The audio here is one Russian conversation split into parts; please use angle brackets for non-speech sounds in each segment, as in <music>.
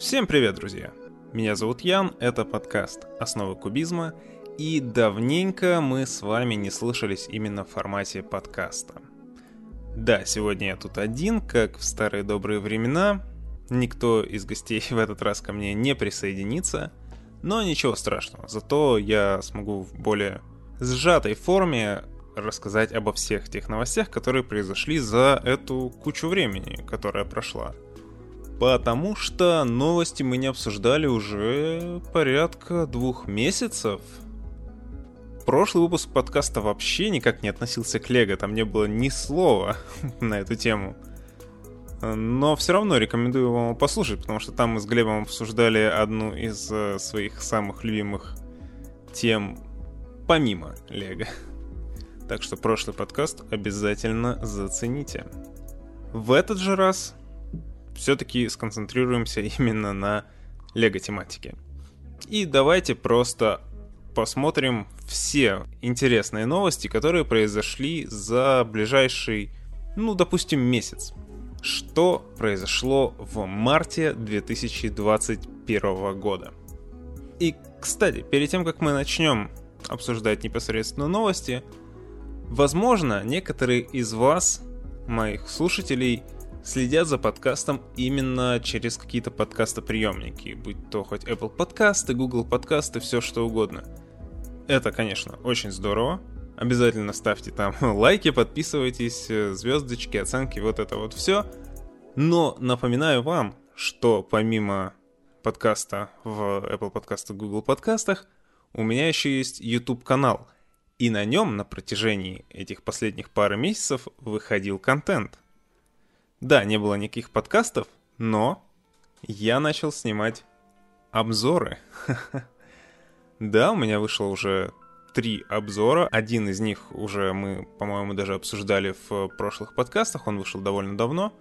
Всем привет, друзья! Меня зовут Ян, это подкаст «Основы кубизма», и давненько мы с вами не слышались именно в формате подкаста. Да, сегодня я тут один, как в старые добрые времена. Никто из гостей <laughs> в этот раз ко мне не присоединится, но ничего страшного, зато я смогу в более сжатой форме рассказать обо всех тех новостях, которые произошли за эту кучу времени, которая прошла. Потому что новости мы не обсуждали уже порядка двух месяцев. Прошлый выпуск подкаста вообще никак не относился к Лего, там не было ни слова <laughs> на эту тему. Но все равно рекомендую вам послушать, потому что там мы с Глебом обсуждали одну из э, своих самых любимых тем помимо Лего. Так что прошлый подкаст обязательно зацените. В этот же раз все-таки сконцентрируемся <laughs> именно на лего-тематике. И давайте просто посмотрим все интересные новости, которые произошли за ближайший, ну, допустим, месяц. Что произошло в марте 2021 года. И, кстати, перед тем, как мы начнем обсуждать непосредственно новости, возможно, некоторые из вас, моих слушателей, следят за подкастом именно через какие-то подкастоприемники, будь то хоть Apple подкасты, Google подкасты, все что угодно. Это, конечно, очень здорово. Обязательно ставьте там <laughs> лайки, подписывайтесь, э, звездочки, оценки, вот это вот все. Но напоминаю вам, что помимо подкаста в Apple подкастах, Google подкастах, у меня еще есть YouTube канал. И на нем на протяжении этих последних пары месяцев выходил контент. Да, не было никаких подкастов, но я начал снимать обзоры. <laughs> Да, у меня вышло уже три обзора. Один из них уже мы, по-моему, даже обсуждали в прошлых подкастах. Он вышел довольно давно,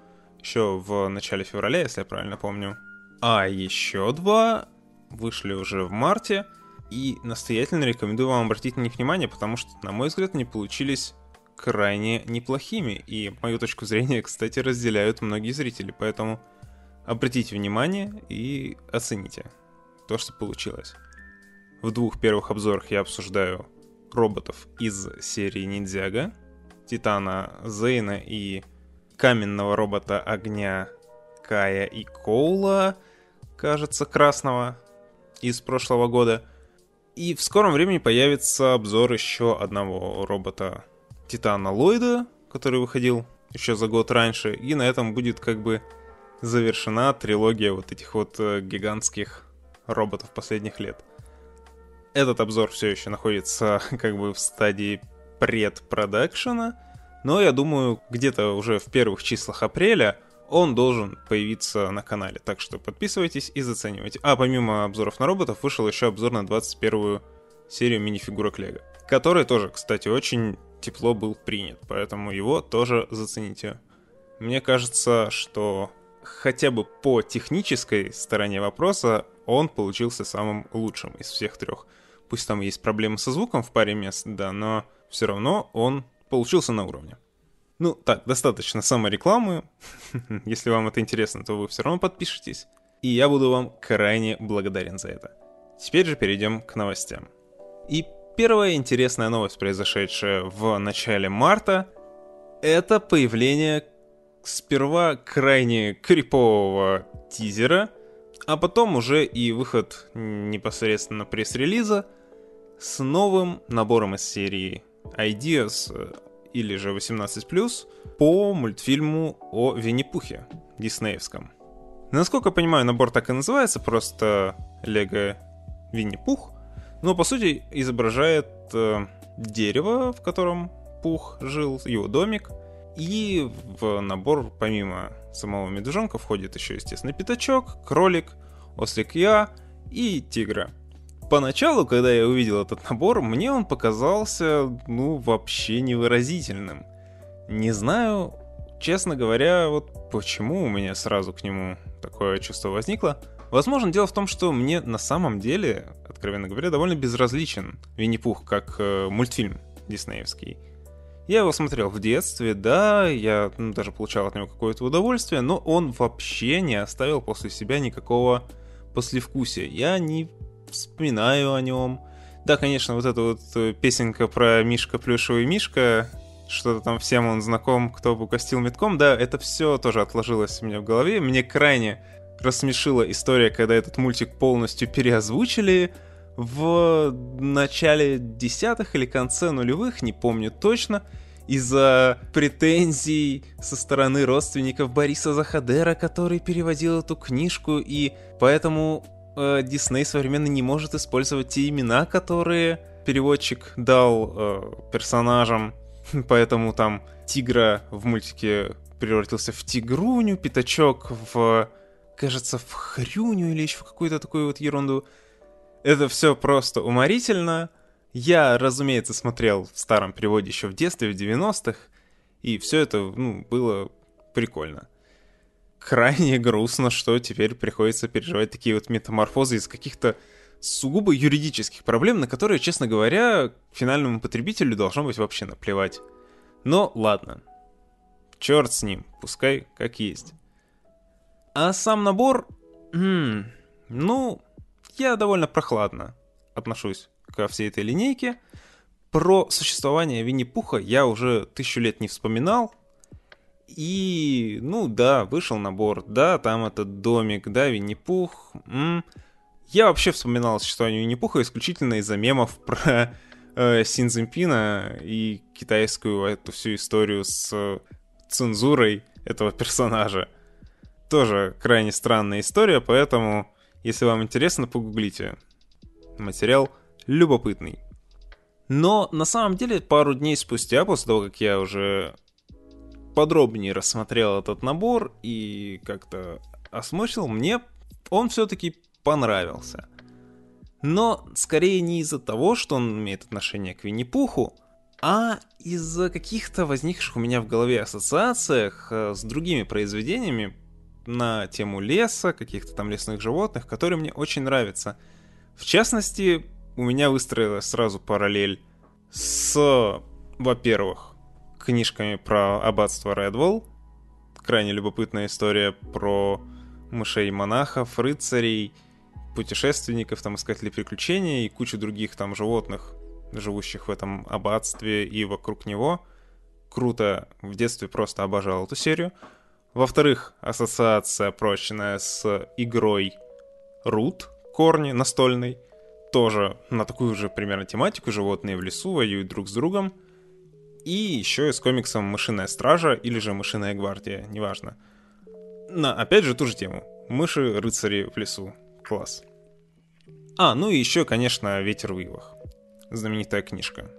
еще в начале февраля, если я правильно помню. А еще два вышли уже в марте. И настоятельно рекомендую вам обратить на них внимание, потому что, на мой взгляд, они получились крайне неплохими. И мою точку зрения, кстати, разделяют многие зрители. Поэтому обратите внимание и оцените то, что получилось. В двух первых обзорах я обсуждаю роботов из серии Ниндзяга, Титана Зейна и каменного робота огня Кая и Коула, кажется, красного, из прошлого года. И в скором времени появится обзор еще одного робота Титана Ллойда, который выходил еще за год раньше, и на этом будет как бы завершена трилогия вот этих вот э, гигантских роботов последних лет. Этот обзор все еще находится <laughs> как бы в стадии предпродакшена, но я думаю, где-то уже в первых числах апреля он должен появиться на канале. Так что подписывайтесь и заценивайте. А помимо обзоров на роботов, вышел еще обзор на 21 серию минифигурок Лего. Который тоже, кстати, очень тепло был принят, поэтому его тоже зацените. Мне кажется, что хотя бы по технической стороне вопроса он получился самым лучшим из всех трех. Пусть там есть проблемы со звуком в паре мест, да, но все равно он получился на уровне. Ну, так, достаточно саморекламы. <laughs> Если вам это интересно, то вы все равно подпишитесь. И я буду вам крайне благодарен за это. Теперь же перейдем к новостям. И Первая интересная новость, произошедшая в начале марта, это появление сперва крайне крипового тизера, а потом уже и выход непосредственно пресс-релиза с новым набором из серии Ideas или же 18+, по мультфильму о Винни-Пухе, диснеевском. Насколько я понимаю, набор так и называется, просто Лего Винни-Пух, но по сути изображает э, дерево, в котором Пух жил, его домик. И в набор, помимо самого медвежонка, входит еще, естественно, пятачок, кролик, ослик Я и тигра. Поначалу, когда я увидел этот набор, мне он показался, ну, вообще невыразительным. Не знаю, честно говоря, вот почему у меня сразу к нему такое чувство возникло. Возможно, дело в том, что мне на самом деле, откровенно говоря, довольно безразличен Винни-Пух как э, мультфильм диснеевский. Я его смотрел в детстве, да, я ну, даже получал от него какое-то удовольствие, но он вообще не оставил после себя никакого послевкусия. Я не вспоминаю о нем. Да, конечно, вот эта вот э, песенка про Мишка Плюшевый Мишка, что-то там всем он знаком, кто бы угостил метком, да, это все тоже отложилось у меня в голове. Мне крайне рассмешила история, когда этот мультик полностью переозвучили в начале десятых или конце нулевых, не помню точно, из-за претензий со стороны родственников Бориса Захадера, который переводил эту книжку, и поэтому э, Дисней современно не может использовать те имена, которые переводчик дал э, персонажам, <laughs> поэтому там тигра в мультике превратился в тигруню, пятачок в, кажется, в хрюню или еще в какую-то такую вот ерунду. Это все просто уморительно. Я, разумеется, смотрел в старом переводе еще в детстве, в 90-х, и все это, ну, было прикольно. Крайне грустно, что теперь приходится переживать такие вот метаморфозы из каких-то сугубо юридических проблем, на которые, честно говоря, финальному потребителю должно быть вообще наплевать. Но ладно. Черт с ним, пускай как есть. А сам набор... М -м, ну, я довольно прохладно отношусь ко всей этой линейке. Про существование Винни-Пуха я уже тысячу лет не вспоминал. И, ну да, вышел набор, да, там этот домик, да, Винни-Пух. Я вообще вспоминал существование Винни-Пуха исключительно из-за мемов <laughs> про э, Синзимпина и китайскую эту всю историю с цензурой этого <laughs> персонажа. Тоже крайне странная история, поэтому если вам интересно, погуглите. Материал любопытный. Но на самом деле пару дней спустя, после того, как я уже подробнее рассмотрел этот набор и как-то осмыслил, мне он все-таки понравился. Но скорее не из-за того, что он имеет отношение к Винни-Пуху, а из-за каких-то возникших у меня в голове ассоциациях э, с другими произведениями, на тему леса, каких-то там лесных животных, которые мне очень нравятся. В частности, у меня выстроилась сразу параллель с, во-первых, книжками про аббатство Редвелл. Крайне любопытная история про мышей-монахов, рыцарей, путешественников, там, искателей приключений и кучу других там животных, живущих в этом аббатстве и вокруг него. Круто, в детстве просто обожал эту серию. Во-вторых, ассоциация прочная с игрой Root, корни настольной, тоже на такую же примерно тематику, животные в лесу воюют друг с другом. И еще и с комиксом «Мышиная стража» или же «Мышиная гвардия», неважно. На, опять же, ту же тему. Мыши-рыцари в лесу. Класс. А, ну и еще, конечно, «Ветер в ивах». Знаменитая книжка.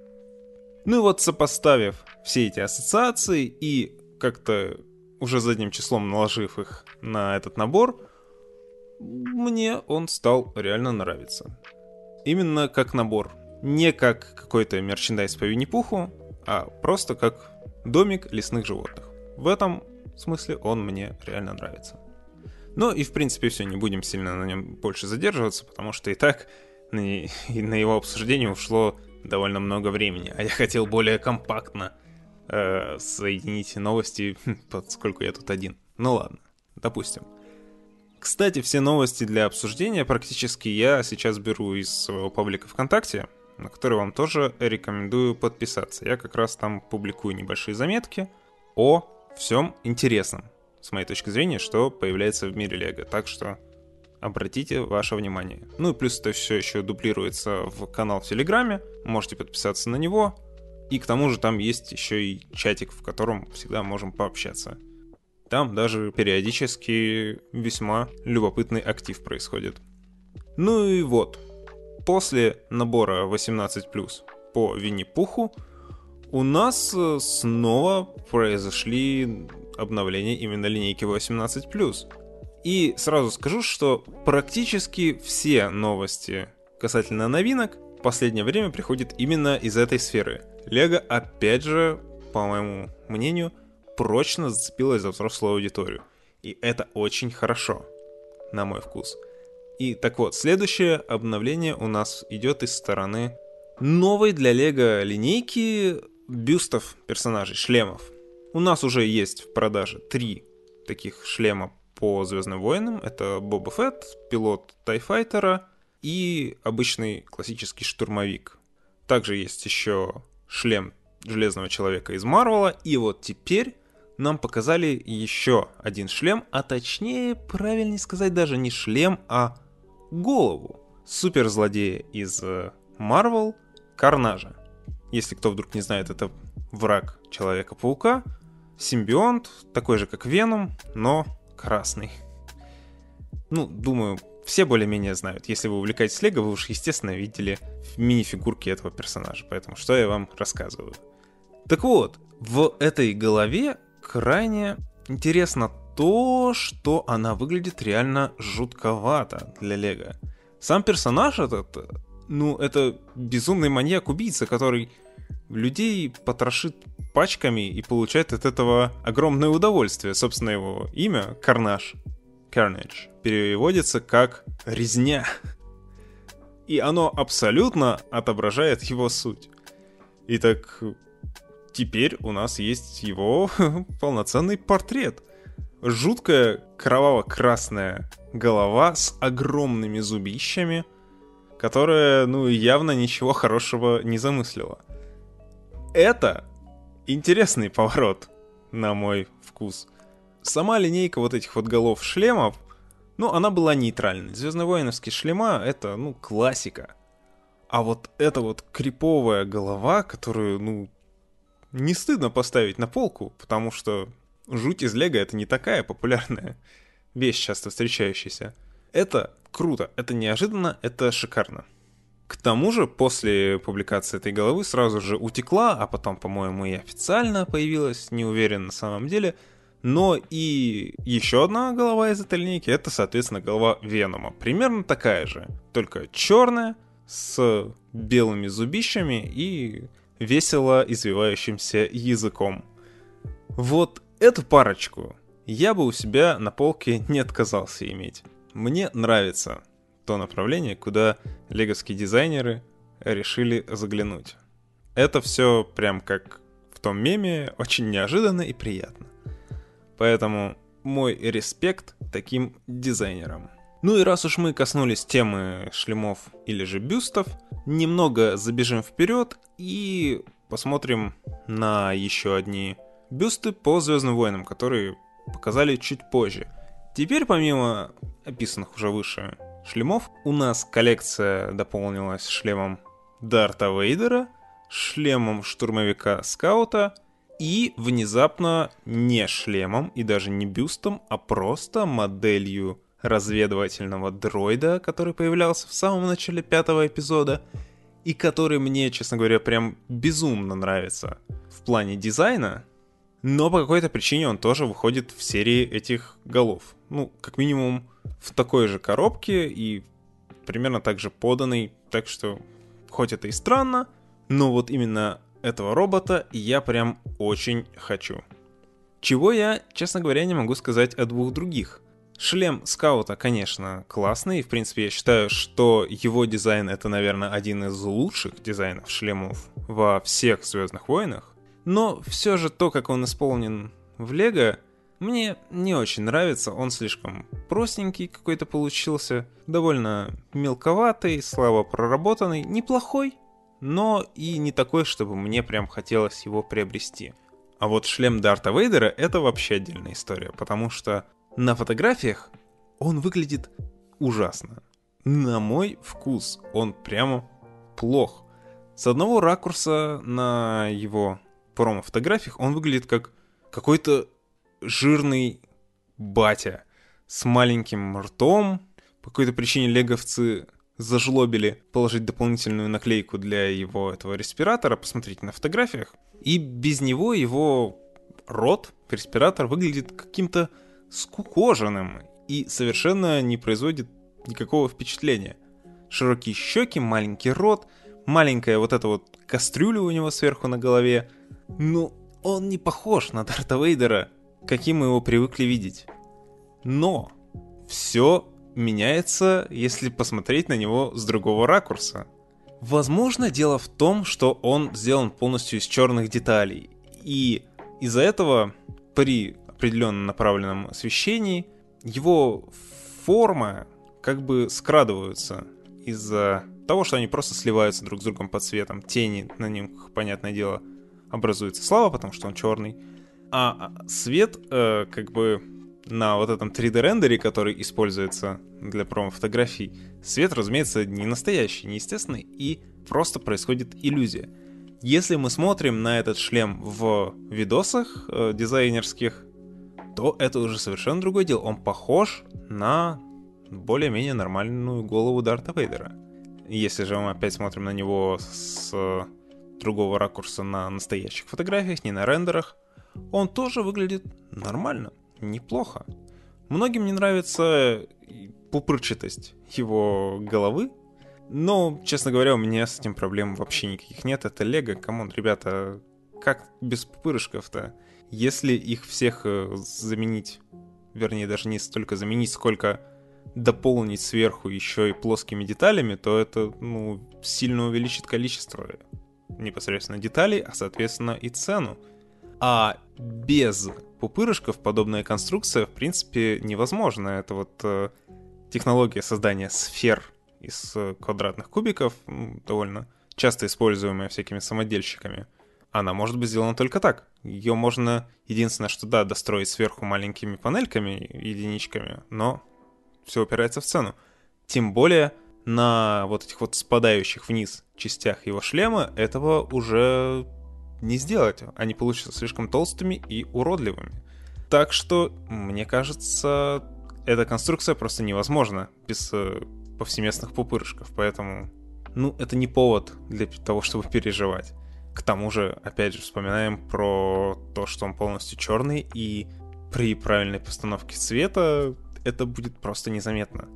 Ну и вот сопоставив все эти ассоциации и как-то уже задним числом наложив их на этот набор, мне он стал реально нравиться. Именно как набор. Не как какой-то мерчендайз по Винни-Пуху, а просто как домик лесных животных. В этом смысле он мне реально нравится. Ну и в принципе все, не будем сильно на нем больше задерживаться, потому что и так на, и на его обсуждение ушло довольно много времени, а я хотел более компактно э, соединить новости, <laughs> поскольку я тут один. Ну ладно, допустим. Кстати, все новости для обсуждения практически я сейчас беру из своего паблика ВКонтакте, на который вам тоже рекомендую подписаться. Я как раз там публикую небольшие заметки о всем интересном, с моей точки зрения, что появляется в мире Лего. Так что обратите ваше внимание. Ну и плюс это все еще дублируется в канал в Телеграме, можете подписаться на него, и к тому же там есть еще и чатик, в котором всегда можем пообщаться. Там даже периодически весьма любопытный актив происходит. Ну и вот, после набора 18+, по Винни-Пуху, у нас э, снова произошли обновления именно линейки 18+. И сразу скажу, что практически все новости касательно новинок в последнее время приходят именно из этой сферы – Лего, опять же, по моему мнению, прочно зацепилась за взрослую аудиторию. И это очень хорошо, на мой вкус. И так вот, следующее обновление у нас идет из стороны новой для Лего линейки бюстов персонажей, шлемов. У нас уже есть в продаже три таких шлема по Звездным войнам. Это Боба Фетт, пилот Тайфайтера и обычный классический штурмовик. Также есть еще шлем Железного Человека из Марвела. И вот теперь нам показали еще один шлем, а точнее, правильнее сказать, даже не шлем, а голову суперзлодея из Марвел Карнажа. Если кто вдруг не знает, это враг Человека-паука, симбионт, такой же как Веном, но красный. Ну, думаю, все более-менее знают. Если вы увлекаетесь Лего, вы уж, естественно, видели мини-фигурки этого персонажа. Поэтому что я вам рассказываю? Так вот, в этой голове крайне интересно то, что она выглядит реально жутковато для Лего. Сам персонаж этот, ну, это безумный маньяк-убийца, который людей потрошит пачками и получает от этого огромное удовольствие. Собственно, его имя Карнаж, Carnage, переводится как «резня». И оно абсолютно отображает его суть. Итак, теперь у нас есть его <laughs> полноценный портрет. Жуткая кроваво-красная голова с огромными зубищами, которая, ну, явно ничего хорошего не замыслила. Это интересный <laughs> поворот, на мой вкус. Сама линейка вот этих вот голов шлемов, ну, она была нейтральной. Звездно-воиновские шлема — это, ну, классика. А вот эта вот криповая голова, которую, ну, не стыдно поставить на полку, потому что жуть из Лего — это не такая популярная вещь, часто встречающаяся. Это круто, это неожиданно, это шикарно. К тому же, после публикации этой головы сразу же утекла, а потом, по-моему, и официально появилась, не уверен на самом деле, но и еще одна голова из этой линейки, это, соответственно, голова Венома. Примерно такая же, только черная, с белыми зубищами и весело извивающимся языком. Вот эту парочку я бы у себя на полке не отказался иметь. Мне нравится то направление, куда леговские дизайнеры решили заглянуть. Это все прям как в том меме, очень неожиданно и приятно. Поэтому мой респект таким дизайнерам. Ну и раз уж мы коснулись темы шлемов или же бюстов, немного забежим вперед и посмотрим на еще одни бюсты по Звездным войнам, которые показали чуть позже. Теперь помимо описанных уже выше шлемов. У нас коллекция дополнилась шлемом Дарта Вейдера, шлемом штурмовика Скаута и внезапно не шлемом и даже не бюстом, а просто моделью разведывательного дроида, который появлялся в самом начале пятого эпизода, и который мне, честно говоря, прям безумно нравится в плане дизайна, но по какой-то причине он тоже выходит в серии этих голов. Ну, как минимум, в такой же коробке и примерно так же поданный. Так что, хоть это и странно, но вот именно этого робота я прям очень хочу. Чего я, честно говоря, не могу сказать о двух других. Шлем скаута, конечно, классный. В принципе, я считаю, что его дизайн это, наверное, один из лучших дизайнов шлемов во всех Звездных войнах. Но все же то, как он исполнен в Лего, мне не очень нравится. Он слишком простенький какой-то получился, довольно мелковатый, слабо проработанный, неплохой, но и не такой, чтобы мне прям хотелось его приобрести. А вот шлем Дарта Вейдера это вообще отдельная история, потому что на фотографиях он выглядит ужасно. На мой вкус он прямо плох. С одного ракурса на его промо-фотографиях он выглядит как какой-то жирный батя с маленьким ртом. По какой-то причине леговцы зажлобили положить дополнительную наклейку для его этого респиратора. Посмотрите на фотографиях. И без него его рот, респиратор, выглядит каким-то скукоженным и совершенно не производит никакого впечатления. Широкие щеки, маленький рот, маленькая вот эта вот кастрюля у него сверху на голове — ну, он не похож на Дарта Вейдера, каким мы его привыкли видеть. Но все меняется, если посмотреть на него с другого ракурса. Возможно, дело в том, что он сделан полностью из черных деталей. И из-за этого при определенно направленном освещении его форма как бы скрадываются из-за того, что они просто сливаются друг с другом по цветам. Тени на нем, понятное дело, образуется слава, потому что он черный. А, а свет, э, как бы на вот этом 3D-рендере, который используется для промо-фотографий, свет, разумеется, не настоящий, не естественный, и просто происходит иллюзия. Если мы смотрим на этот шлем в видосах э, дизайнерских, то это уже совершенно другое дело. Он похож на более-менее нормальную голову Дарта Вейдера. Если же мы опять смотрим на него с другого ракурса на настоящих фотографиях, не на рендерах, он тоже выглядит нормально, неплохо. Многим не нравится пупырчатость его головы, но, честно говоря, у меня с этим проблем вообще никаких нет. Это Лего, come on, ребята, как без пупырышков-то? Если их всех э, заменить, вернее, даже не столько заменить, сколько дополнить сверху еще и плоскими деталями, то это, ну, сильно увеличит количество непосредственно деталей, а соответственно и цену. А без пупырышков подобная конструкция, в принципе, невозможна. Это вот э, технология создания сфер из э, квадратных кубиков, довольно часто используемая всякими самодельщиками. Она может быть сделана только так. Ее можно, единственное, что да, достроить сверху маленькими панельками, единичками, но все упирается в цену. Тем более на вот этих вот спадающих вниз частях его шлема этого уже не сделать. Они получатся слишком толстыми и уродливыми. Так что, мне кажется, эта конструкция просто невозможна без э, повсеместных пупырышков, поэтому, ну, это не повод для того, чтобы переживать. К тому же, опять же, вспоминаем про то, что он полностью черный, и при правильной постановке цвета это будет просто незаметно.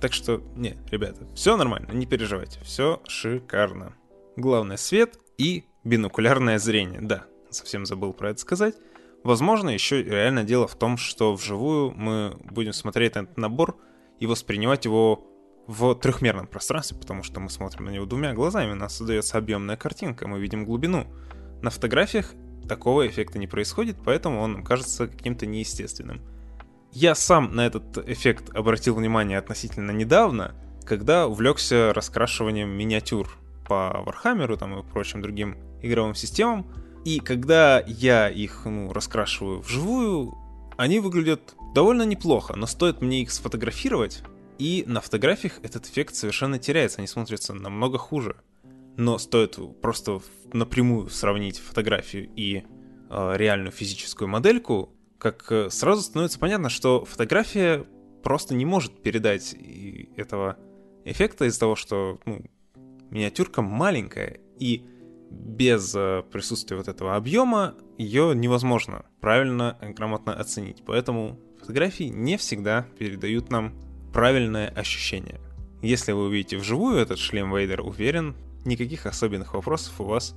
Так что, не, ребята, все нормально, не переживайте, все шикарно. Главное свет и бинокулярное зрение, да, совсем забыл про это сказать. Возможно, еще реально дело в том, что вживую мы будем смотреть этот набор и воспринимать его в трехмерном пространстве, потому что мы смотрим на него двумя глазами, у нас создается объемная картинка, мы видим глубину. На фотографиях такого эффекта не происходит, поэтому он кажется каким-то неестественным. Я сам на этот эффект обратил внимание относительно недавно, когда увлекся раскрашиванием миниатюр по Warhammer у там, и прочим другим игровым системам. И когда я их ну, раскрашиваю вживую, они выглядят довольно неплохо, но стоит мне их сфотографировать, и на фотографиях этот эффект совершенно теряется, они смотрятся намного хуже. Но стоит просто напрямую сравнить фотографию и э, реальную физическую модельку, как э, сразу становится понятно, что фотография просто не может передать этого эффекта из-за того, что ну, миниатюрка маленькая, и без э, присутствия вот этого объема ее невозможно правильно, грамотно оценить. Поэтому фотографии не всегда передают нам правильное ощущение. Если вы увидите вживую этот шлем Вейдер, уверен, никаких особенных вопросов у вас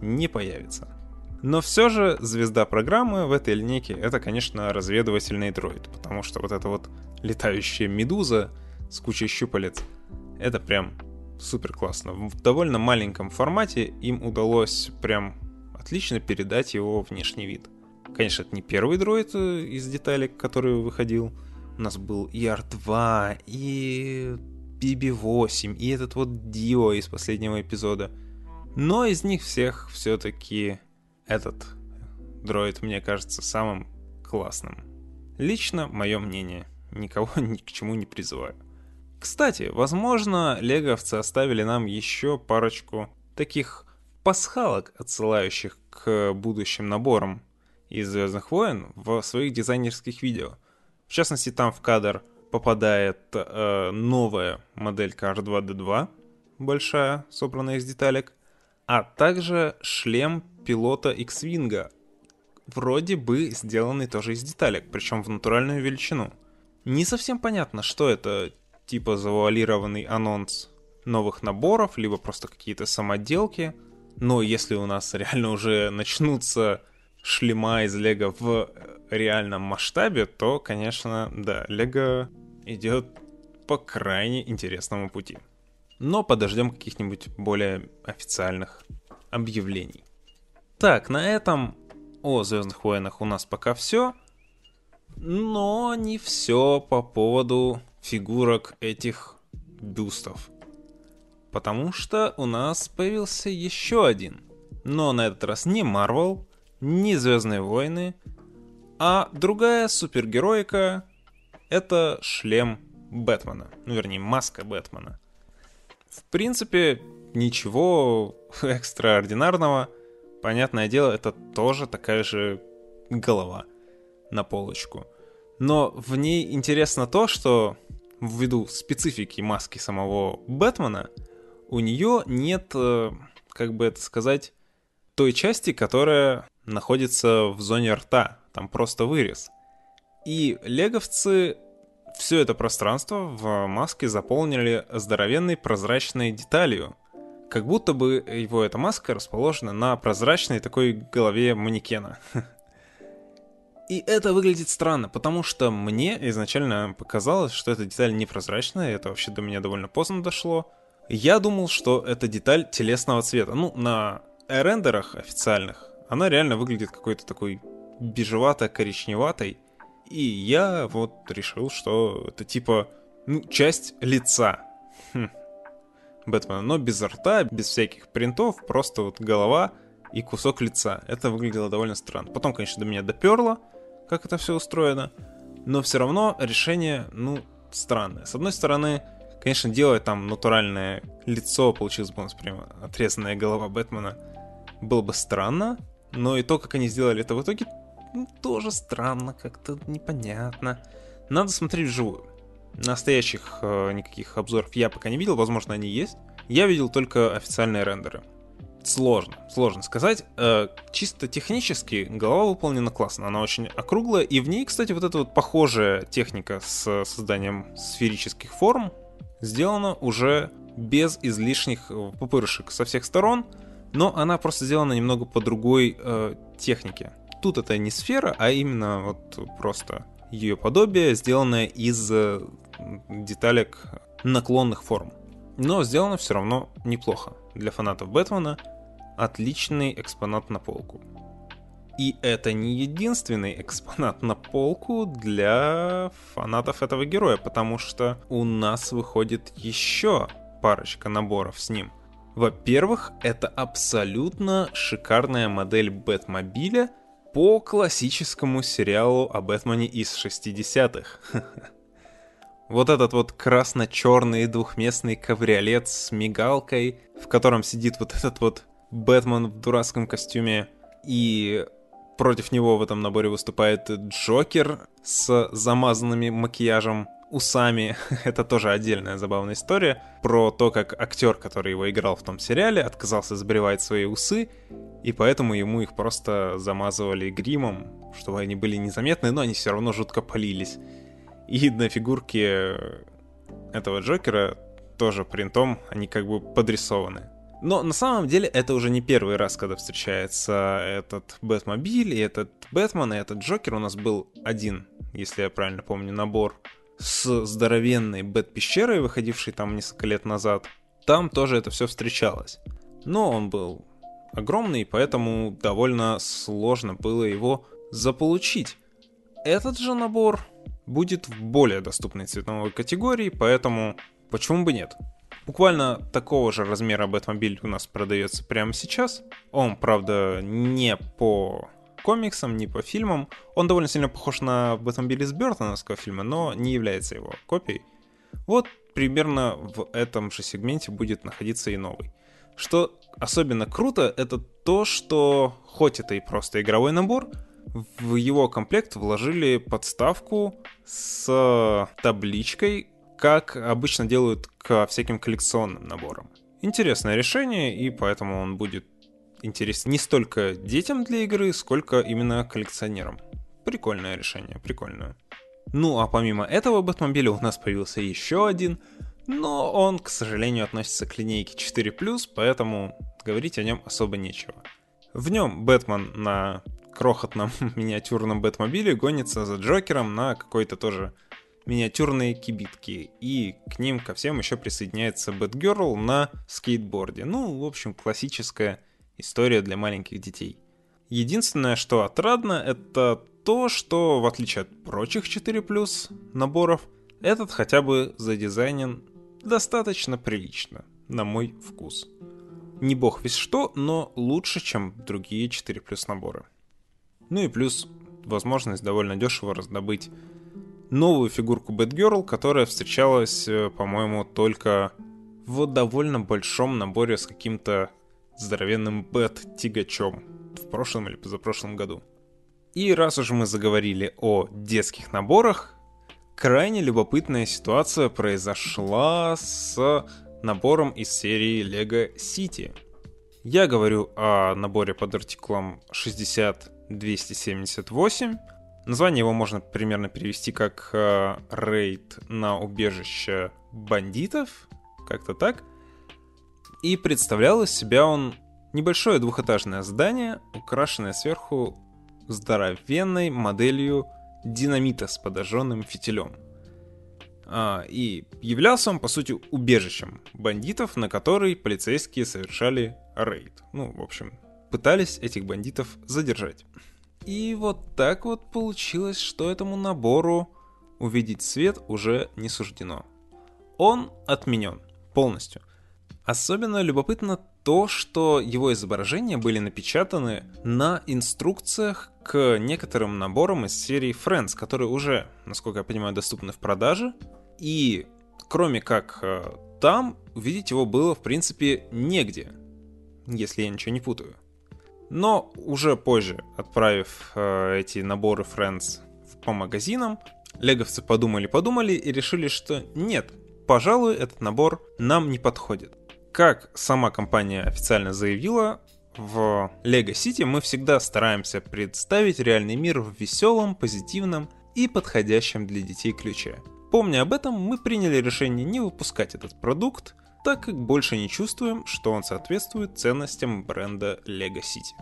не появится. Но все же звезда программы в этой линейке это, конечно, разведывательный дроид, потому что вот эта вот летающая медуза с кучей щупалец, это прям супер классно. В довольно маленьком формате им удалось прям отлично передать его внешний вид. Конечно, это не первый дроид э, из деталек, который выходил у нас был и R2, и BB8, и этот вот Дио из последнего эпизода. Но из них всех все-таки этот дроид мне кажется самым классным. Лично мое мнение. Никого <laughs> ни к чему не призываю. Кстати, возможно, леговцы оставили нам еще парочку таких пасхалок, отсылающих к будущим наборам из Звездных войн в своих дизайнерских видео. В частности, там в кадр попадает э, новая моделька R2D2, большая, собранная из деталек, а также шлем пилота X-Wing, вроде бы сделанный тоже из деталек, причем в натуральную величину. Не совсем понятно, что это, типа завуалированный анонс новых наборов, либо просто какие-то самоделки. Но если у нас реально уже начнутся шлема из Лего в реальном масштабе, то, конечно, да, Лего идет по крайне интересному пути. но подождем каких-нибудь более официальных объявлений. Так, на этом о Звездных войнах у нас пока все. Но не все по поводу фигурок этих бюстов. Потому что у нас появился еще один. Но на этот раз не Marvel, не Звездные войны, а другая супергероика — это шлем Бэтмена. Ну, вернее, маска Бэтмена. В принципе, ничего <laughs> экстраординарного. Понятное дело, это тоже такая же голова на полочку. Но в ней интересно то, что ввиду специфики маски самого Бэтмена, у нее нет, э, как бы это сказать, той части, которая находится в зоне рта. Там просто вырез. И леговцы все это пространство в маске заполнили здоровенной прозрачной деталью. Как будто бы его эта маска расположена на прозрачной такой голове манекена. <laughs> И это выглядит странно, потому что мне изначально показалось, что эта деталь непрозрачная, это вообще до меня довольно поздно дошло. Я думал, что это деталь телесного цвета. Ну, на рендерах официальных она реально выглядит какой-то такой бежевато-коричневатой. И я вот решил, что это типа, ну, часть лица. Хм. Бэтмена, но без рта, без всяких принтов, просто вот голова и кусок лица. Это выглядело довольно странно. Потом, конечно, до меня доперло, как это все устроено, но все равно решение, ну, странное. С одной стороны, конечно, делать там натуральное лицо, получилось бы у нас прямо отрезанная голова Бэтмена, было бы странно, но и то, как они сделали это в итоге, ну, тоже странно, как-то непонятно. Надо смотреть вживую. Настоящих э, никаких обзоров я пока не видел, возможно, они есть. Я видел только официальные рендеры сложно, сложно сказать. Э, чисто технически голова выполнена классно, она очень округлая, и в ней, кстати, вот эта вот похожая техника с созданием сферических форм сделана уже без излишних э, пупырышек со всех сторон, но она просто сделана немного по другой э, технике. Тут это не сфера, а именно вот просто ее подобие, сделанное из э, деталек наклонных форм. Но сделано все равно неплохо для фанатов Бэтмена отличный экспонат на полку. И это не единственный экспонат на полку для фанатов этого героя, потому что у нас выходит еще парочка наборов с ним. Во-первых, это абсолютно шикарная модель Бэтмобиля по классическому сериалу о Бэтмене из 60-х. <laughs> Вот этот вот красно-черный двухместный кабриолет с мигалкой, в котором сидит вот этот вот Бэтмен в дурацком костюме, и против него в этом наборе выступает Джокер с замазанными макияжем усами. <laughs> Это тоже отдельная забавная история про то, как актер, который его играл в том сериале, отказался сбривать свои усы, и поэтому ему их просто замазывали гримом, чтобы они были незаметны, но они все равно жутко полились. И на фигурке этого Джокера тоже принтом они как бы подрисованы. Но на самом деле это уже не первый раз, когда встречается этот Бэтмобиль и этот Бэтмен, и этот Джокер. У нас был один, если я правильно помню, набор с здоровенной Бэт-пещерой, выходившей там несколько лет назад. Там тоже это все встречалось. Но он был огромный, поэтому довольно сложно было его заполучить. Этот же набор будет в более доступной цветовой категории, поэтому почему бы нет? Буквально такого же размера Бэтмобиль у нас продается прямо сейчас. Он, правда, не по комиксам, не по фильмам. Он довольно сильно похож на Бэтмобиль из Бертоновского фильма, но не является его копией. Вот примерно в этом же сегменте будет находиться и новый. Что особенно круто, это то, что хоть это и просто игровой набор, в его комплект вложили подставку с табличкой, как обычно делают к всяким коллекционным наборам. Интересное решение, и поэтому он будет интересен не столько детям для игры, сколько именно коллекционерам. Прикольное решение, прикольное. Ну а помимо этого Бэтмобиля у нас появился еще один, но он, к сожалению, относится к линейке 4+, поэтому говорить о нем особо нечего. В нем Бэтмен на крохотном <laughs> миниатюрном Бэтмобиле гонится за Джокером на какой-то тоже миниатюрные кибитки, и к ним ко всем еще присоединяется Бэтгерл на скейтборде. Ну, в общем, классическая история для маленьких детей. Единственное, что отрадно, это то, что в отличие от прочих 4+, наборов, этот хотя бы задизайнен достаточно прилично, на мой вкус. Не бог весь что, но лучше, чем другие 4 плюс наборы. Ну и плюс возможность довольно дешево раздобыть новую фигурку Бэтгерл, которая встречалась, э, по-моему, только в довольно большом наборе с каким-то здоровенным Бэт-тягачом в прошлом или позапрошлом году. И раз уж мы заговорили о детских наборах, крайне любопытная ситуация произошла с набором из серии Lego City. Я говорю о наборе под артиклом 60278. Название его можно примерно перевести как э, рейд на убежище бандитов, как-то так. И представлял из себя он небольшое двухэтажное здание, украшенное сверху здоровенной моделью динамита с подожженным фитилем. А, и являлся он, по сути, убежищем бандитов, на который полицейские совершали рейд. Ну, в общем, пытались этих бандитов задержать. И вот так вот получилось, что этому набору увидеть свет уже не суждено. Он отменен полностью. Особенно любопытно то, что его изображения были напечатаны на инструкциях к некоторым наборам из серии Friends, которые уже, насколько я понимаю, доступны в продаже. И кроме как э, там, увидеть его было, в принципе, негде, если я ничего не путаю. Но уже позже, отправив э, эти наборы Friends по магазинам, леговцы подумали-подумали и решили, что нет, пожалуй, этот набор нам не подходит. Как сама компания официально заявила, в Lego City мы всегда стараемся представить реальный мир в веселом, позитивном и подходящем для детей ключе. Помня об этом, мы приняли решение не выпускать этот продукт, так как больше не чувствуем, что он соответствует ценностям бренда Lego City.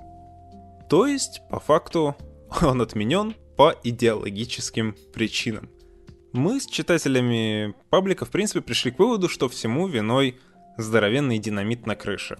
То есть, по факту, <laughs> он отменен по идеологическим причинам. Мы с читателями паблика, в принципе, пришли к выводу, что всему виной здоровенный динамит на крыше.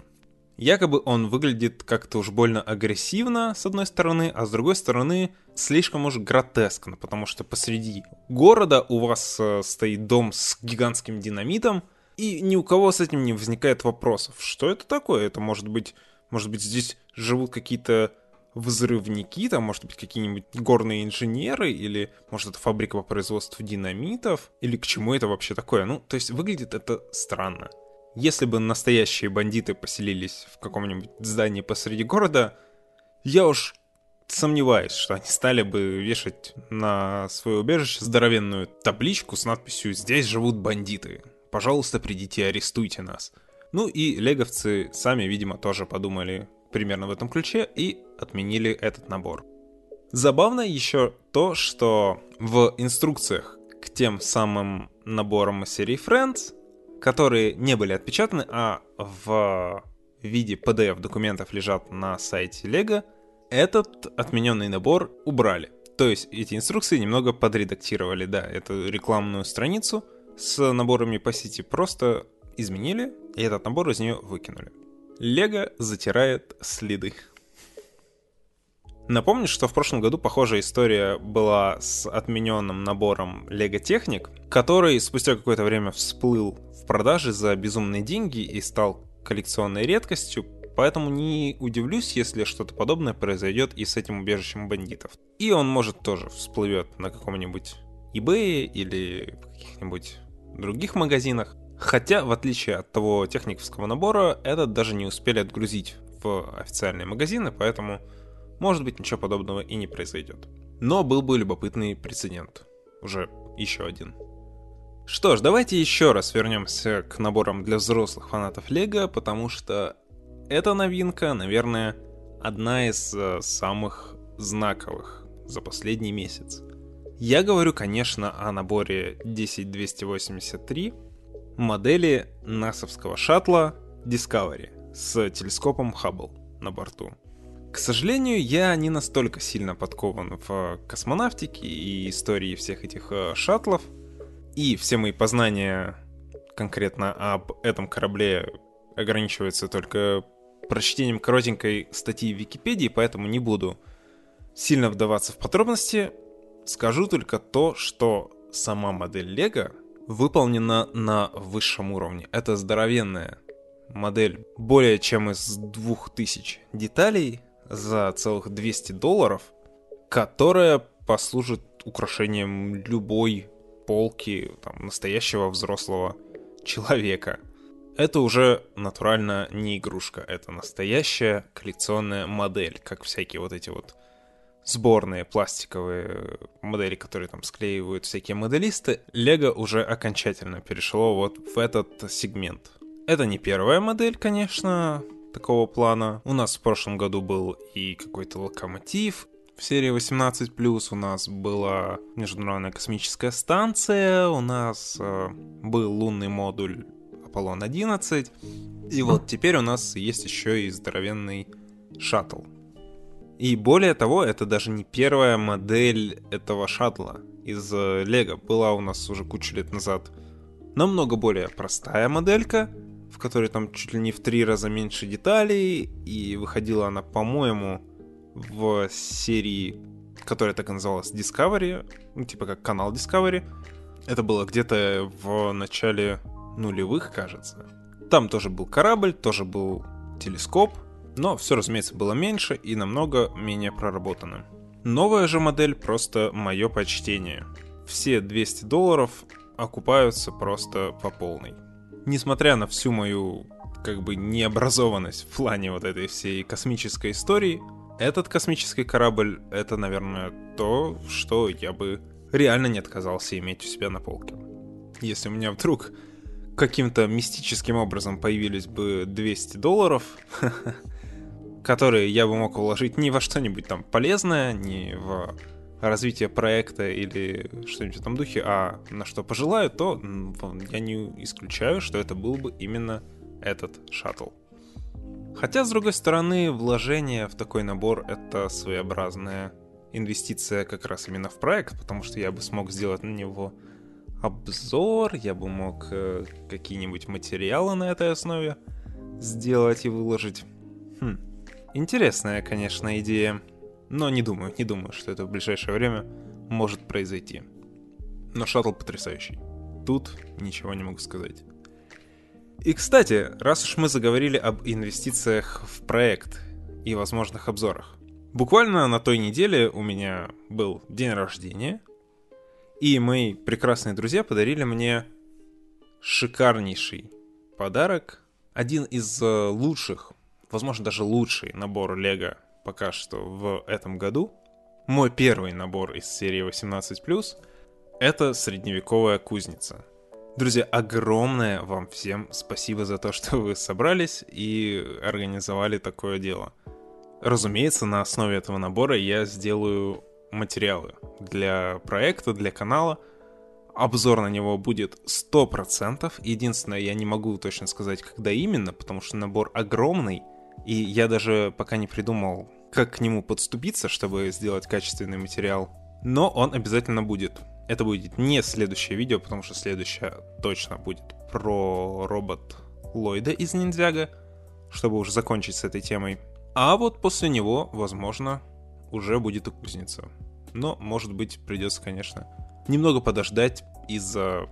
Якобы он выглядит как-то уж больно агрессивно, с одной стороны, а с другой стороны слишком уж гротескно, потому что посреди города у вас э, стоит дом с гигантским динамитом, и ни у кого с этим не возникает вопросов. Что это такое? Это может быть, может быть здесь живут какие-то взрывники, там, может быть, какие-нибудь горные инженеры, или, может, это фабрика по производству динамитов, или к чему это вообще такое? Ну, то есть выглядит это странно. Если бы настоящие бандиты поселились в каком-нибудь здании посреди города, я уж сомневаюсь, что они стали бы вешать на свое убежище здоровенную табличку с надписью «Здесь живут бандиты. Пожалуйста, придите и арестуйте нас». Ну и леговцы сами, видимо, тоже подумали примерно в этом ключе и отменили этот набор. Забавно еще то, что в инструкциях к тем самым наборам серии Friends которые не были отпечатаны, а в виде PDF-документов лежат на сайте Lego, этот отмененный набор убрали. То есть эти инструкции немного подредактировали, да, эту рекламную страницу с наборами по сети просто изменили, и этот набор из нее выкинули. Лего затирает следы. Напомню, что в прошлом году похожая история была с отмененным набором Lego Техник, который спустя какое-то время всплыл в продаже за безумные деньги и стал коллекционной редкостью, поэтому не удивлюсь, если что-то подобное произойдет и с этим убежищем бандитов. И он может тоже всплывет на каком-нибудь eBay или каких-нибудь других магазинах. Хотя, в отличие от того техниковского набора, этот даже не успели отгрузить в официальные магазины, поэтому может быть, ничего подобного и не произойдет. Но был бы любопытный прецедент. Уже еще один. Что ж, давайте еще раз вернемся к наборам для взрослых фанатов Лего, потому что эта новинка, наверное, одна из э, самых знаковых за последний месяц. Я говорю, конечно, о наборе 10283 модели насовского шаттла Discovery с телескопом Hubble на борту. К сожалению, я не настолько сильно подкован в космонавтике и истории всех этих э, шаттлов, И все мои познания конкретно об этом корабле ограничиваются только прочтением коротенькой статьи в Википедии, поэтому не буду сильно вдаваться в подробности. Скажу только то, что сама модель Лего выполнена на высшем уровне. Это здоровенная модель более чем из 2000 деталей за целых 200 долларов, которая послужит украшением любой полки там, настоящего взрослого человека. Это уже натурально не игрушка, это настоящая коллекционная модель, как всякие вот эти вот сборные пластиковые модели, которые там склеивают всякие моделисты, Лего уже окончательно перешло вот в этот сегмент. Это не первая модель, конечно, такого плана. У нас в прошлом году был и какой-то локомотив. В серии 18+, у нас была Международная космическая станция, у нас э, был лунный модуль Аполлон-11, и вот теперь у нас есть еще и здоровенный шаттл. И более того, это даже не первая модель этого шаттла из э, Лего. Была у нас уже кучу лет назад намного более простая моделька, в которой там чуть ли не в три раза меньше деталей, и выходила она, по-моему, в серии, которая так и называлась Discovery, ну, типа как канал Discovery. Это было где-то в начале нулевых, кажется. Там тоже был корабль, тоже был телескоп, но все, разумеется, было меньше и намного менее проработано. Новая же модель просто мое почтение. Все 200 долларов окупаются просто по полной. Несмотря на всю мою как бы необразованность в плане вот этой всей космической истории, этот космический корабль — это, наверное, то, что я бы реально не отказался иметь у себя на полке. Если у меня вдруг каким-то мистическим образом появились бы 200 долларов, <laughs> которые я бы мог вложить не во что-нибудь там полезное, не в развитие проекта или что-нибудь в этом духе, а на что пожелаю, то я не исключаю, что это был бы именно этот шаттл. Хотя, с другой стороны, вложение в такой набор — это своеобразная инвестиция как раз именно в проект, потому что я бы смог сделать на него обзор, я бы мог э, какие-нибудь материалы на этой основе сделать и выложить. Хм, Интересная, конечно, идея, но не думаю, не думаю, что это в ближайшее время может произойти. Но шаттл потрясающий. Тут ничего не могу сказать. И, кстати, раз уж мы заговорили об инвестициях в проект и возможных обзорах. Буквально на той неделе у меня был день рождения, и мои прекрасные друзья подарили мне шикарнейший подарок. Один из э, лучших возможно, даже лучший набор Лего пока что в этом году. Мой первый набор из серии 18+, это средневековая кузница. Друзья, огромное вам всем спасибо за то, что вы собрались и организовали такое дело. Разумеется, на основе этого набора я сделаю материалы для проекта, для канала. Обзор на него будет 100%. Единственное, я не могу точно сказать, когда именно, потому что набор огромный — и я даже пока не придумал, как к нему подступиться, чтобы сделать качественный материал. Но он обязательно будет. Это будет не следующее видео, потому что следующее точно будет про робот Ллойда из Ниндзяга, чтобы уже закончить с этой темой. А вот после него, возможно, уже будет и кузница. Но, может быть, придется, конечно, немного подождать из-за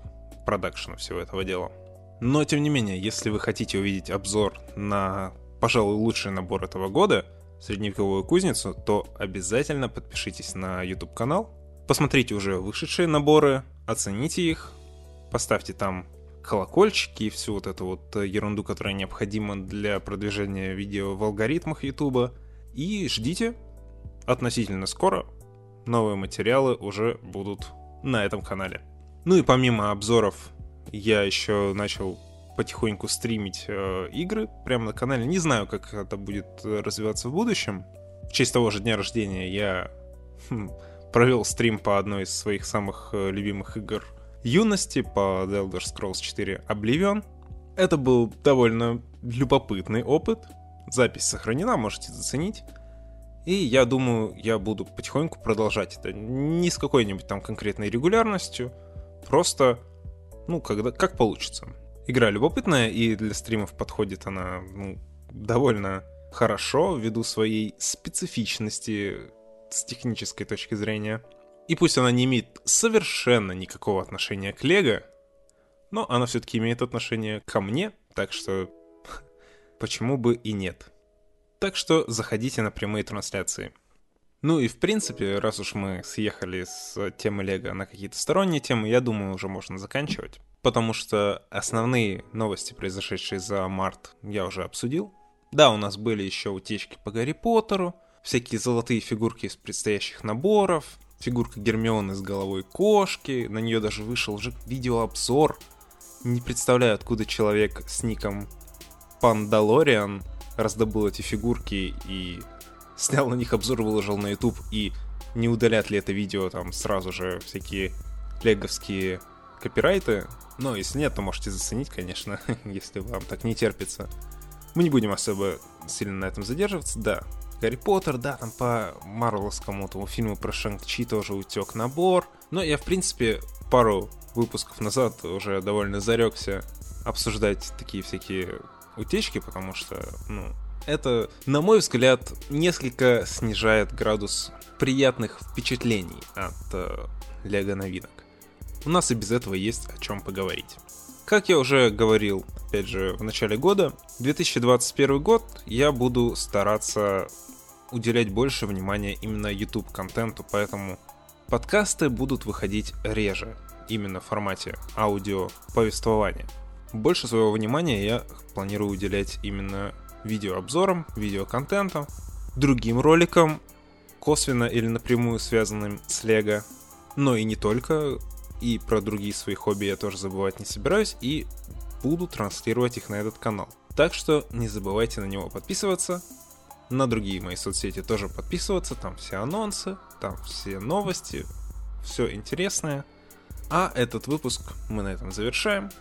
продакшена всего этого дела. Но, тем не менее, если вы хотите увидеть обзор на пожалуй, лучший набор этого года, средневековую кузницу, то обязательно подпишитесь на YouTube канал, посмотрите уже вышедшие наборы, оцените их, поставьте там колокольчики и всю вот эту вот ерунду, которая необходима для продвижения видео в алгоритмах YouTube. И ждите, относительно скоро новые материалы уже будут на этом канале. Ну и помимо обзоров, я еще начал потихоньку стримить э, игры прямо на канале. Не знаю, как это будет э, развиваться в будущем. В честь того же дня рождения я <laughs> хм, провел стрим по одной из своих самых э, любимых игр юности, по The Elder Scrolls 4 Oblivion. Это был довольно любопытный опыт. Запись сохранена, можете заценить. И я думаю, я буду потихоньку продолжать это. Не с какой-нибудь там конкретной регулярностью, просто Ну, когда, как получится. Игра любопытная, и для стримов подходит она ну, довольно хорошо, ввиду своей специфичности с технической точки зрения. И пусть она не имеет совершенно никакого отношения к Лего, но она все-таки имеет отношение ко мне, так что <laughs> почему бы и нет. Так что заходите на прямые трансляции. Ну и в принципе, раз уж мы съехали с темы Лего на какие-то сторонние темы, я думаю, уже можно заканчивать. Потому что основные новости, произошедшие за март, я уже обсудил. Да, у нас были еще утечки по Гарри Поттеру, всякие золотые фигурки из предстоящих наборов, фигурка Гермионы с головой кошки, на нее даже вышел уже видеообзор. Не представляю, откуда человек с ником Пандалориан раздобыл эти фигурки и снял на них обзор, выложил на YouTube, и не удалят ли это видео там сразу же всякие леговские копирайты. Но если нет, то можете заценить, конечно, <laughs> если вам так не терпится. Мы не будем особо сильно на этом задерживаться, да. Гарри Поттер, да, там по Марвеловскому тому фильму про Шанг-Чи тоже утек набор. Но я, в принципе, пару выпусков назад уже довольно зарекся обсуждать такие всякие утечки, потому что, ну, это, на мой взгляд, несколько снижает градус приятных впечатлений от э, Лего новинок. У нас и без этого есть о чем поговорить. Как я уже говорил, опять же, в начале года, 2021 год я буду стараться уделять больше внимания именно YouTube контенту, поэтому подкасты будут выходить реже, именно в формате аудио повествования. Больше своего внимания я планирую уделять именно видеообзорам, видеоконтентам, другим роликам, косвенно или напрямую связанным с Лего, но и не только, и про другие свои хобби я тоже забывать не собираюсь, и буду транслировать их на этот канал. Так что не забывайте на него подписываться, на другие мои соцсети тоже подписываться, там все анонсы, там все новости, все интересное. А этот выпуск мы на этом завершаем.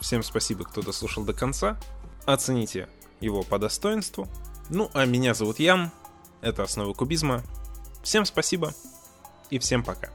Всем спасибо, кто дослушал до конца. Оцените его по достоинству. Ну, а меня зовут Ям. Это «Основы кубизма». Всем спасибо и всем пока.